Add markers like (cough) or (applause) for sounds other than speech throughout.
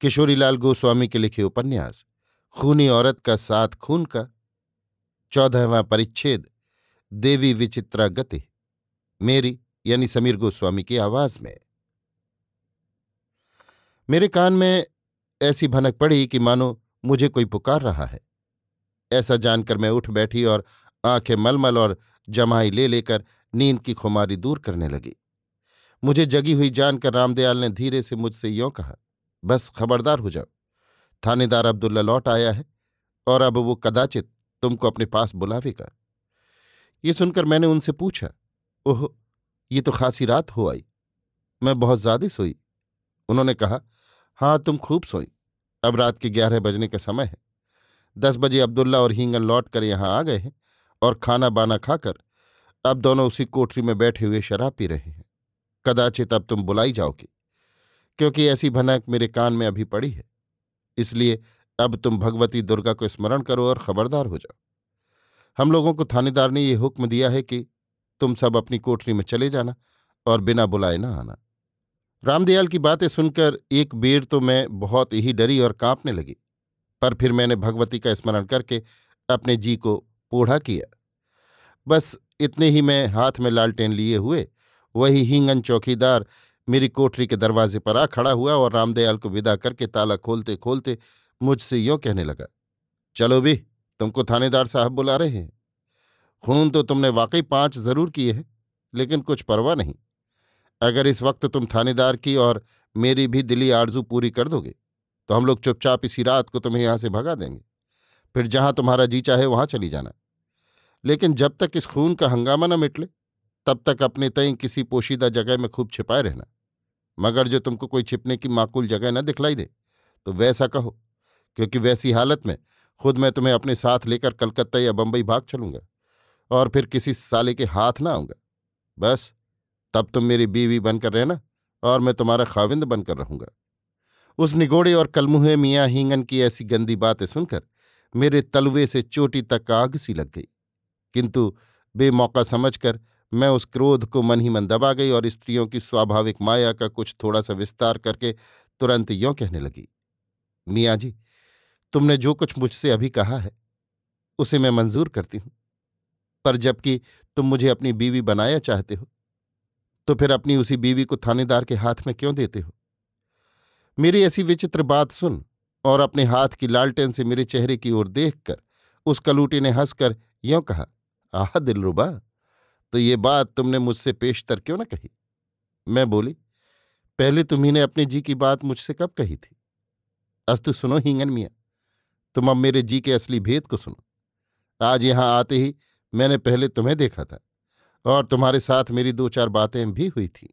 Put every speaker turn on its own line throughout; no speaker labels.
किशोरीलाल गोस्वामी के लिखे उपन्यास, खूनी औरत का साथ खून का, चौदहवा परिच्छेद, देवी विचित्रा गति, मेरी यानी समीर गोस्वामी की आवाज़ में। मेरे कान में ऐसी भनक पड़ी कि मानो मुझे कोई पुकार रहा है। ऐसा जानकर मैं उठ बैठी और आँखें मलमल और जमाई ले लेकर नींद की खुमारी दूर करने लगी। मुझे जगी हुई जानकर रामदयाल ने धीरे से मुझसे यों कहा बस खबरदार हो जाओ। थानेदार अब्दुल्ला लौट आया है और अब वो कदाचित तुमको अपने पास बुलावेगा। ये सुनकर मैंने उनसे पूछा, ओह, ये तो खासी रात हो आई। मैं बहुत ज़्यादा सोई। उन्होंने कहा हाँ तुम खूब सोई। अब रात के ग्यारह बजने का समय है। दस बजे अब्दुल्ला और हींगन लौट कर यहाँ आ गए हैं और खाना बाना खाकर अब दोनों उसी कोठरी में बैठे हुए शराब पी रहे हैं। कदाचित अब तुम बुलाई जाओगी। क्योंकि ऐसी भनक मेरे कान में अभी पड़ी है। इसलिए अब तुम भगवती दुर्गा को स्मरण करो और खबरदार हो जाओ। हम लोगों को थानेदार ने यह हुक्म दिया है कि तुम सब अपनी कोठरी में चले जाना और बिना बुलाए ना आना। रामदयाल की बातें सुनकर एक बेर तो मैं बहुत ही डरी और कांपने लगी, पर फिर मैंने भगवती का स्मरण करके अपने जी को पोढ़ा किया। बस इतने ही मैं हाथ में लालटेन लिए हुए, वही हींगन चौकीदार मेरी कोठरी के दरवाजे पर आ खड़ा हुआ और रामदयाल को विदा करके ताला खोलते खोलते मुझसे यों कहने लगा, चलो भी, तुमको थानेदार साहब बुला रहे हैं। खून तो तुमने वाकई पाँच ज़रूर किए हैं, लेकिन कुछ परवाह नहीं। अगर इस वक्त तुम थानेदार की और मेरी भी दिली आरज़ू पूरी कर दोगे तो हम लोग चुपचाप इसी रात को तुम्हें यहाँ से भगा देंगे। फिर जहाँ तुम्हारा जी चाहे वहाँ चली जाना। लेकिन जब तक इस खून का हंगामा न मिटले, तब तक अपने तय किसी पोशीदा जगह में खूब छिपाए रहना। मगर जो तुमको कोई छिपने की माकूल जगह न दिखलाई दे तो वैसा कहो, क्योंकि वैसी हालत में खुद मैं तुम्हें अपने साथ लेकर कलकत्ता या बंबई भाग चलूँगा और फिर किसी साले के हाथ ना आऊँगा। बस, तब तुम मेरी बीवी बनकर रहना और मैं तुम्हारा खाविंद बनकर रहूँगा। उस निगोड़े और कलमुहे मियाँ हींगन की ऐसी गंदी बातें सुनकर मेरे तलवे से चोटी तक आग सी लग गई। किंतु बेमौका समझकर मैं उस क्रोध को मन ही मन दबा गई और स्त्रियों की स्वाभाविक माया का कुछ थोड़ा सा विस्तार करके तुरंत यों कहने लगी, मियाँ जी, तुमने जो कुछ मुझसे अभी कहा है, उसे मैं मंजूर करती हूँ। पर जबकि तुम मुझे अपनी बीवी बनाया चाहते हो तो फिर अपनी उसी बीवी को थानेदार के हाथ में क्यों देते हो? मेरी ऐसी विचित्र बात सुन और अपने हाथ की लालटेन से मेरे चेहरे की ओर देखकर उस कलूटी ने हंसकर यों कहा, आह, दिलरुबा तो ये बात तुमने मुझसे पेशतर क्यों न कही। मैं बोली, पहले तुम्ही ने अपने जी की बात मुझसे कब कही थी? अस्तु सुनो हींगन मिया, तुम अब मेरे जी के असली भेद को सुनो। आज यहाँ आते ही मैंने पहले तुम्हें देखा था और तुम्हारे साथ मेरी दो चार बातें भी हुई थी।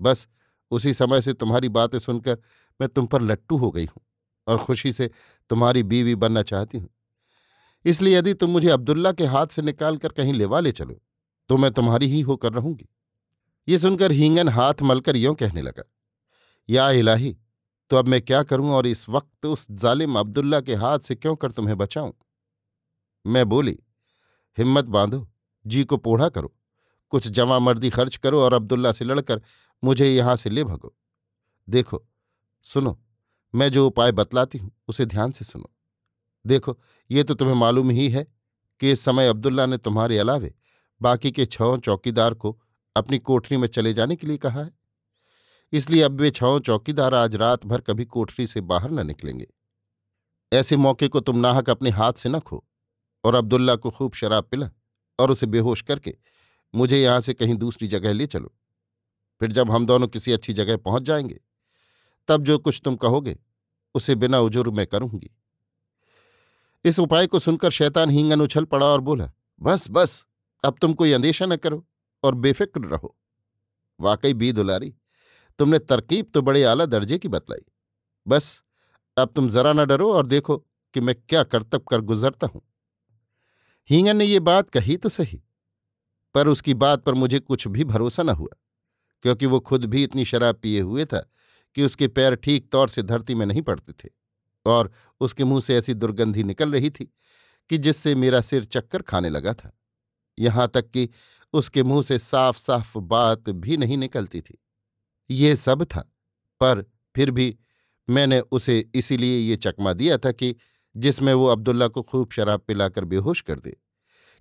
बस उसी समय से तुम्हारी बातें सुनकर मैं तुम पर लट्टू हो गई हूँ और खुशी से तुम्हारी बीवी बनना चाहती हूँ। इसलिए यदि तुम मुझे अब्दुल्ला के हाथ से निकाल कर कहीं लेवा ले चलो तो मैं तुम्हारी ही होकर रहूँगी। ये सुनकर हींगन हाथ मलकर यों कहने लगा, या इलाही तो अब मैं क्या करूँ और इस वक्त उस जालिम अब्दुल्ला के हाथ से क्यों कर तुम्हें बचाऊं? मैं बोली, हिम्मत बांधो, जी को पोढ़ा करो, कुछ जमा मर्दी खर्च करो और अब्दुल्ला से लड़कर मुझे यहाँ से ले भगो। देखो, सुनो, मैं जो उपाय बतलाती हूँ, उसे ध्यान से सुनो। देखो, ये तो तुम्हें मालूम ही है कि इस समय अब्दुल्ला ने तुम्हारे अलावे बाकी के छह चौकीदार को अपनी कोठरी में चले जाने के लिए कहा है। इसलिए अब वे छह चौकीदार आज रात भर कभी कोठरी से बाहर न निकलेंगे। ऐसे मौके को तुम नाहक अपने हाथ से न खो और अब्दुल्ला को खूब शराब पिला और उसे बेहोश करके मुझे यहाँ से कहीं दूसरी जगह ले चलो। फिर जब हम दोनों किसी अच्छी जगह पहुँच जाएँगे, तब जो कुछ तुम कहोगे, उसे बिना उजुर मैं करूँगी। इस उपाय को सुनकर शैतान हींगन उछल पड़ा और बोला, बस बस अब तुम कोई अंदेशा न करो और बेफिक्र रहो। वाकई बी दुलारी तुमने तरकीब तो बड़े आला दर्जे की बतलाई। बस, अब तुम जरा न डरो और देखो कि मैं क्या करतब कर गुजरता हूँ। हींगन ने ये बात कही तो सही, पर उसकी बात पर मुझे कुछ भी भरोसा न हुआ, क्योंकि वो खुद भी इतनी शराब पिए हुए था कि उसके पैर ठीक तौर से धरती में नहीं पड़ते थे और उसके मुँह से ऐसी दुर्गंधी निकल रही थी कि जिससे मेरा सिर चक्कर खाने लगा था। यहाँ तक कि उसके मुँह से साफ़ साफ़ बात भी नहीं निकलती थी। ये सब था, पर फिर भी मैंने उसे इसीलिए ये चकमा दिया था कि जिसमें वो अब्दुल्ला को खूब शराब पिलाकर बेहोश कर दे,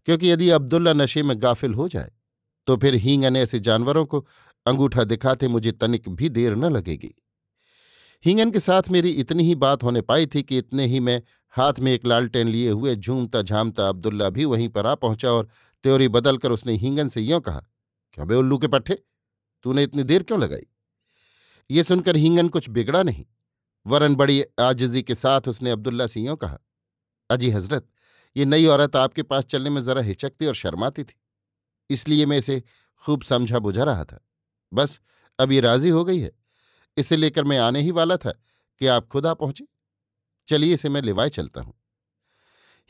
क्योंकि यदि अब्दुल्ला नशे में गाफिल हो जाए तो फिर हींगन ऐसे जानवरों को अंगूठा दिखाते मुझे तनिक भी देर न लगेगी। हींगन के साथ मेरी इतनी ही बात होने पाई थी कि इतने ही मैं हाथ में एक लालटेन लिए हुए झूमता झामता अब्दुल्ला भी वहीं पर आ पहुँचा और त्योरी बदलकर उसने हींगन से यों कहा, क्या बे उल्लू के पट्टे तूने इतनी देर क्यों लगाई? ये सुनकर हींगन कुछ बिगड़ा नहीं। वरन बड़ी आजिजी के साथ उसने अब्दुल्ला से यों कहा, अजी हज़रत, ये नई औरत आपके पास चलने में जरा हिचकती और शर्माती थी। इसलिए मैं इसे खूब समझा बुझा रहा था। बस, अब ये राज़ी हो गई है। इसे लेकर मैं आने ही वाला था कि आप खुद आ पहुँचे। चलिए इसे मैं लिवाए चलता हूँ।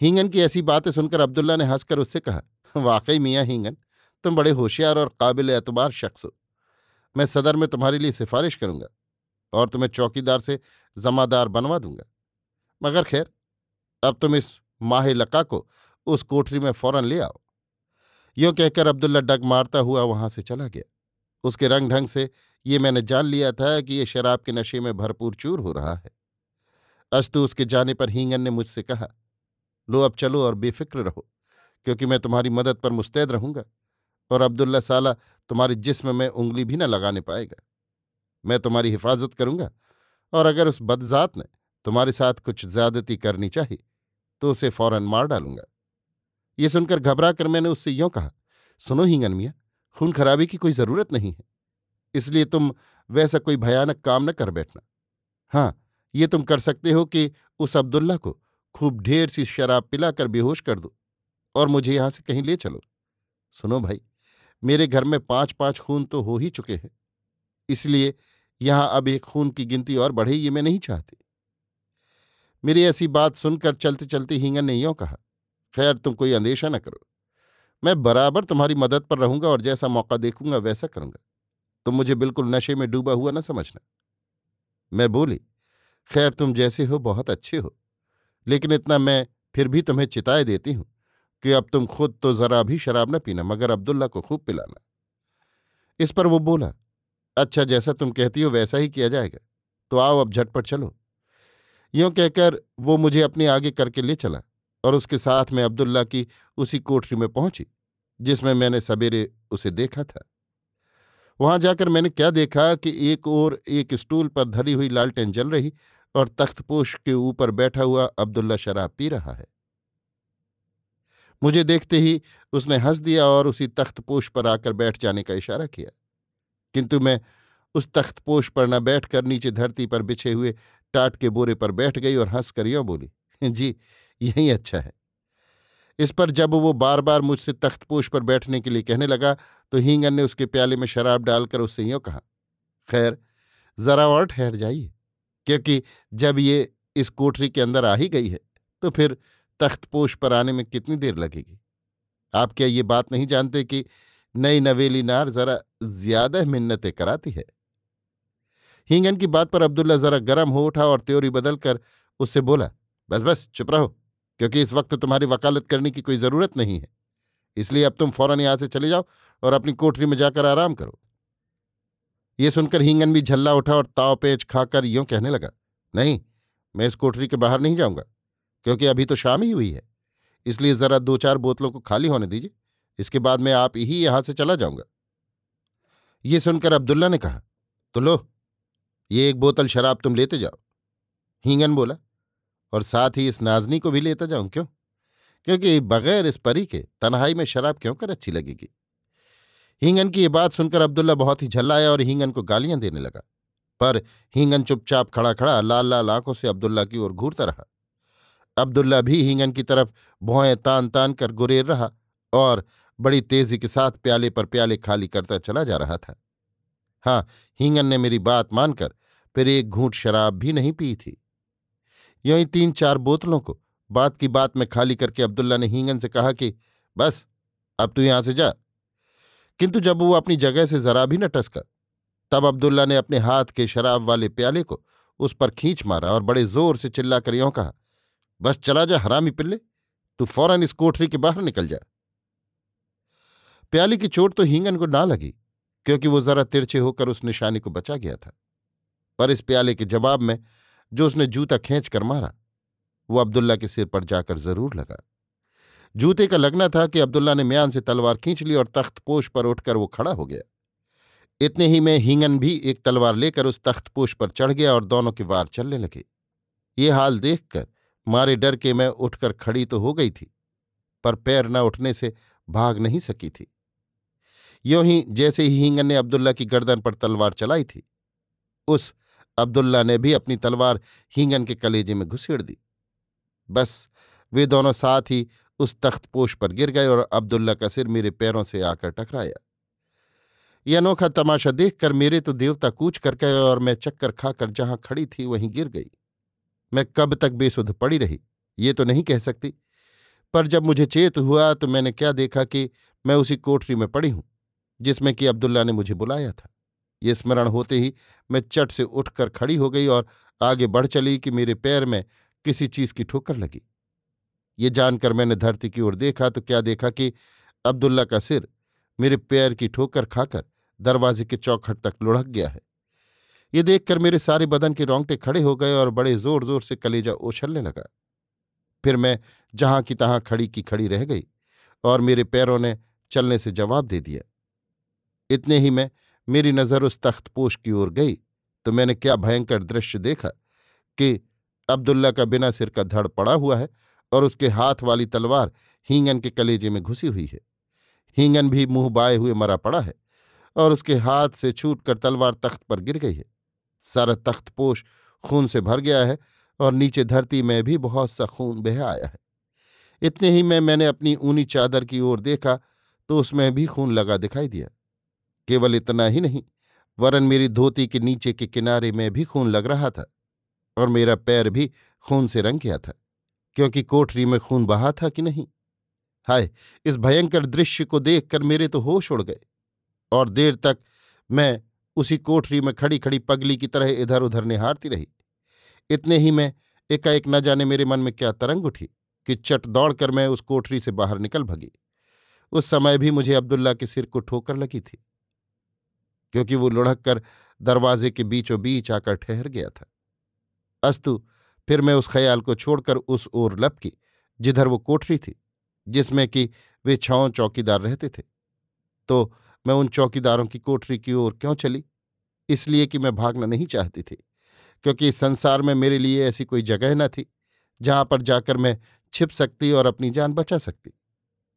हींगन की ऐसी बातें सुनकर अब्दुल्ला ने हंसकर उससे कहा (laughs) वाकई मियाँ हींगन तुम बड़े होशियार और काबिल एतबार शख्स हो। मैं सदर में तुम्हारे लिए सिफारिश करूँगा और तुम्हें चौकीदार से जमादार बनवा दूँगा। मगर खैर, अब तुम इस माह लका को उस कोठरी में फ़ौरन ले आओ। यों कहकर अब्दुल्ला डग मारता हुआ वहाँ से चला गया। उसके रंग ढंग से ये मैंने जान लिया था कि ये शराब के नशे में भरपूर चूर हो रहा है। अस्तु उसके जाने पर हींगन ने मुझसे कहा, लो, अब चलो और बेफिक्र रहो। क्योंकि मैं तुम्हारी मदद पर मुस्तैद रहूँगा और अब्दुल्ला साला तुम्हारे जिस्म में उंगली भी न लगाने पाएगा। मैं तुम्हारी हिफाजत करूँगा और अगर उस बदजात ने तुम्हारे साथ कुछ ज्यादती करनी चाहिए तो उसे फ़ौरन मार डालूँगा। ये सुनकर घबरा कर मैंने उससे यों कहा, सुनो हींगन मियाँ, खून खराबी की कोई ज़रूरत नहीं है। इसलिए तुम वैसा कोई भयानक काम न कर बैठना। हाँ ये तुम कर सकते हो कि उस अब्दुल्ला को खूब ढेर सी शराब पिलाकर बेहोश कर दो। और मुझे यहाँ से कहीं ले चलो। सुनो भाई, मेरे घर में पाँच पाँच खून तो हो ही चुके हैं। इसलिए यहाँ अब एक खून की गिनती और बढ़े ये मैं नहीं चाहती। मेरी ऐसी बात सुनकर चलते चलते हींगन ने यों कहा, खैर, तुम कोई अंदेशा न करो। मैं बराबर तुम्हारी मदद पर रहूँगा और जैसा मौका देखूँगा वैसा करूँगा। तुम मुझे बिल्कुल नशे में डूबा हुआ न समझना। मैं बोली, खैर, तुम जैसे हो, बहुत अच्छे हो। लेकिन इतना मैं फिर भी तुम्हें चिताए देती हूँ। कि अब तुम खुद तो जरा भी शराब न पीना, मगर अब्दुल्ला को खूब पिलाना। इस पर वो बोला अच्छा जैसा तुम कहती हो वैसा ही किया जाएगा। तो आओ अब झटपट चलो। यों कहकर वो मुझे अपने आगे करके ले चला और उसके साथ में अब्दुल्ला की उसी कोठरी में पहुँची, जिसमें मैंने सवेरे उसे देखा था। वहाँ जाकर मैंने क्या देखा कि एक ओर एक स्टूल पर धरी हुई लालटेन जल रही और तख्तपोश के ऊपर बैठा हुआ अब्दुल्ला शराब पी रहा है। मुझे देखते ही उसने हंस दिया और उसी तख्तपोश पर आकर बैठ जाने का इशारा किया। किंतु मैं उस तख्तपोश पर न बैठकर नीचे धरती पर बिछे हुए टाट के बोरे पर बैठ गई और हंस कर यों बोली, जी, यही अच्छा है। इस पर जब वो बार बार मुझसे तख्तपोश पर बैठने के लिए कहने लगा तो हींगन ने उसके प्याले में शराब डालकर उससे यूँ कहा, खैर, जरा और ठहर जाइए, क्योंकि जब ये इस कोठरी के अंदर आ ही गई है तो फिर तख्तपोश पर आने में कितनी देर लगेगी? आप क्या ये बात नहीं जानते कि नई नवेली नार जरा ज़्यादा मिन्नतें कराती है? हींगन की बात पर अब्दुल्ला जरा गर्म हो उठा और त्योरी बदलकर उससे बोला, बस बस, चुप रहो, क्योंकि इस वक्त तुम्हारी वकालत करने की कोई ज़रूरत नहीं है। इसलिए अब तुम फ़ौरन यहाँ से चले जाओ और अपनी कोठरी में जाकर आराम करो। ये सुनकर हींगन भी झल्ला उठा और ताव पेच खाकर यूँ कहने लगा, नहीं, मैं इस कोठरी के बाहर नहीं जाऊँगा। क्योंकि अभी तो शाम ही हुई है। इसलिए ज़रा दो चार बोतलों को खाली होने दीजिए। इसके बाद मैं आप ही यहाँ से चला जाऊँगा। ये सुनकर अब्दुल्ला ने कहा तो लो, ये एक बोतल शराब तुम लेते जाओ। हींगन बोला, और साथ ही इस नाजनी को भी लेता जाऊँ क्यों? क्योंकि बगैर इस परी के तनहाई में शराब क्यों कर अच्छी लगेगी? हिंगन की ये बात सुनकर अब्दुल्ला बहुत ही झल्लाया और हिंगन को गालियाँ देने लगा। पर हिंगन चुपचाप खड़ा खड़ा लाल लाल आँखों से अब्दुल्ला की ओर घूरता रहा। अब्दुल्ला भी हिंगन की तरफ़ भौएँ तान तान कर गुरेर रहा और बड़ी तेज़ी के साथ प्याले पर प्याले खाली करता चला जा रहा था। हाँ हिंगन ने मेरी बात मानकर फिर एक घूंट शराब भी नहीं पी थी। यूँ ही तीन चार बोतलों को बात की बात में खाली करके अब्दुल्ला ने हींगन से कहा कि, बस, अब तू यहाँ से जा। किंतु जब वो अपनी जगह से जरा भी न टसका, तब अब्दुल्ला ने अपने हाथ के शराब वाले प्याले को उस पर खींच मारा और बड़े ज़ोर से चिल्लाकर यों कहा बस चला जा हरामी पिल्ले, तू फ़ौरन इस कोठरी के बाहर निकल जा। प्याली की चोट तो हींगन को ना लगी, क्योंकि वो जरा तिरछे होकर उस निशानी को बचा गया था। पर इस प्याले के जवाब में, जो उसने जूता खींच कर मारा, वो अब्दुल्ला के सिर पर जाकर ज़रूर लगा। जूते का लगना था कि अब्दुल्ला ने म्यान से तलवार खींच ली और तख्तपोश पर उठकर वो खड़ा हो गया। इतने ही में हिंगन भी एक तलवार लेकर उस तख्तपोश पर चढ़ गया और दोनों के वार चलने लगे। ये हाल देखकर मारे डर के मैं उठकर खड़ी तो हो गई थी, पर पैर न उठने से भाग नहीं सकी थी। यों ही जैसे ही हिंगन ने अब्दुल्ला की गर्दन पर तलवार चलाई थी, उस अब्दुल्ला ने भी अपनी तलवार हिंगन के कलेजे में घुसेड़ दी। बस वे दोनों साथ ही उस तख्तपोश पर गिर गए और अब्दुल्ला का सिर मेरे पैरों से आकर टकराया। यह अनोखा तमाशा देखकर मेरे तो देवता कूच कर गए और मैं चक्कर खाकर जहाँ खड़ी थी वहीं गिर गई। मैं कब तक बेसुध पड़ी रही, ये तो नहीं कह सकती। पर जब मुझे चेत हुआ तो मैंने क्या देखा कि मैं उसी कोठरी में पड़ी हूँ, जिसमें कि अब्दुल्ला ने मुझे बुलाया था। ये स्मरण होते ही मैं चट से उठकर खड़ी हो गई और आगे बढ़ चली कि मेरे पैर में किसी चीज़ की ठोकर लगी। ये जानकर मैंने धरती की ओर देखा तो क्या देखा कि अब्दुल्ला का सिर मेरे पैर की ठोकर खाकर दरवाजे के चौखट तक लुढ़क गया है। ये देखकर मेरे सारे बदन के रोंगटे खड़े हो गए और बड़े ज़ोर ज़ोर से कलेजा उछलने लगा। फिर मैं जहाँ की तहां खड़ी की खड़ी रह गई और मेरे पैरों ने चलने से जवाब दे दिया। इतने ही में मेरी नज़र उस तख्तपोश की ओर गई तो मैंने क्या भयंकर दृश्य देखा कि अब्दुल्ला का बिना सिर का धड़ पड़ा हुआ है और उसके हाथ वाली तलवार हींगन के कलेजे में घुसी हुई है। हींगन भी मुँह बाए हुए मरा पड़ा है और उसके हाथ से छूटकर तलवार तख्त पर गिर गई है। सारा तख्तपोश खून से भर गया है और नीचे धरती में भी बहुत सा खून बह आया है। इतने ही में मैंने अपनी ऊनी चादर की ओर देखा तो उसमें भी खून लगा दिखाई दिया। केवल इतना ही नहीं, वरन मेरी धोती के नीचे के किनारे में भी खून लग रहा था और मेरा पैर भी खून से रंग गया था, क्योंकि कोठरी में खून बहा था कि नहीं। हाय, इस भयंकर दृश्य को देखकर मेरे तो होश उड़ गए और देर तक मैं उसी कोठरी में खड़ी खड़ी पगली की तरह इधर उधर निहारती रही। इतने ही में एकाएक न जाने मेरे मन में क्या तरंग उठी कि चट दौड़कर मैं उस कोठरी से बाहर निकल भगी। उस समय भी मुझे अब्दुल्ला के सिर को ठोकर लगी थी, क्योंकि वो लुढ़क कर दरवाजे के बीचों बीच आकर ठहर गया था। अस्तु, फिर मैं उस ख्याल को छोड़कर उस ओर लपकी, जिधर वो कोठरी थी, जिसमें कि वे छांव चौकीदार रहते थे। तो मैं उन चौकीदारों की कोठरी की ओर क्यों चली? इसलिए कि मैं भागना नहीं चाहती थी, क्योंकि इस संसार में मेरे लिए ऐसी कोई जगह न थी, जहाँ पर जाकर मैं छिप सकती और अपनी जान बचा सकती।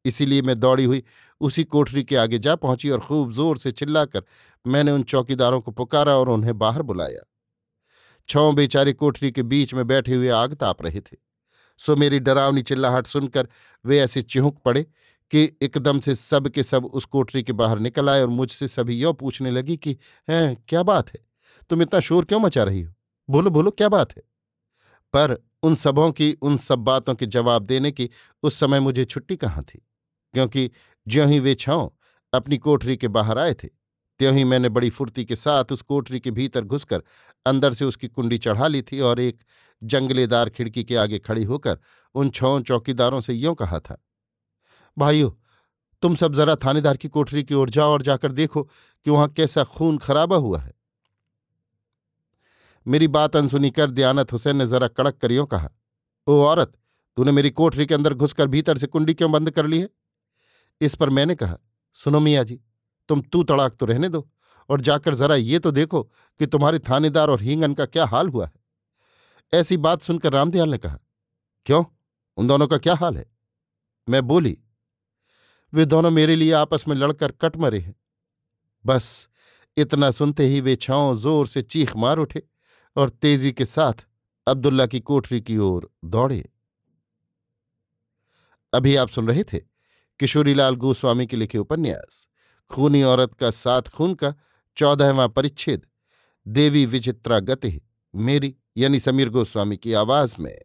इसीलिए मैं दौड़ी हुई उसी कोठरी के आगे जा पहुँची और खूब ज़ोर से चिल्लाकर मैंने उन चौकीदारों को पुकारा और उन्हें बाहर बुलाया। छौ बेचारे कोठरी के बीच में बैठे हुए आग ताप रहे थे, सो मेरी डरावनी चिल्लाहट सुनकर वे ऐसे चिहुक पड़े कि एकदम से सब के सब उस कोठरी के बाहर निकल आए और मुझसे सभी यों पूछने लगी कि, हैं, क्या बात है? तुम इतना शोर क्यों मचा रही हो? बोलो बोलो, क्या बात है? पर उन सबों की, उन सब बातों के जवाब देने की उस समय मुझे छुट्टी कहाँ थी? क्योंकि ज्यों ही वे छांव अपनी कोठरी के बाहर आए थे, त्यों ही मैंने बड़ी फुर्ती के साथ उस कोठरी के भीतर घुसकर अंदर से उसकी कुंडी चढ़ा ली थी और एक जंगलेदार खिड़की के आगे खड़ी होकर उन छौ चौकीदारों से यों कहा था भाइयों, तुम सब जरा थानेदार की कोठरी की ओर जाओ और जाकर देखो कि वहाँ कैसा खून खराबा हुआ है। मेरी बात अनसुनी कर दयानत हुसैन ने जरा कड़क कर यों कहा, ओ औरत, तूने मेरी कोठरी के अंदर घुसकर भीतर से कुंडी क्यों बंद कर ली है? इस पर मैंने कहा, सुनो मियाँ जी, तुम तू तड़ाक तो रहने दो और जाकर जरा ये तो देखो कि तुम्हारे थानेदार और हींगन का क्या हाल हुआ है। ऐसी बात सुनकर रामदयाल ने कहा, क्यों? उन दोनों का क्या हाल है? मैं बोली वे दोनों मेरे लिए आपस में लड़कर कट मरे हैं। बस इतना सुनते ही वे छाओ ज़ोर से चीख मार उठे और तेज़ी के साथ अब्दुल्ला की कोठरी की ओर दौड़े। अभी आप सुन रहे थे किशोरीलाल गोस्वामी के लिखे उपन्यास, खूनी औरत का सात खून का चौदहवां परिच्छेद, देवी विचित्रा गति, मेरी यानी समीर गोस्वामी की आवाज़ में।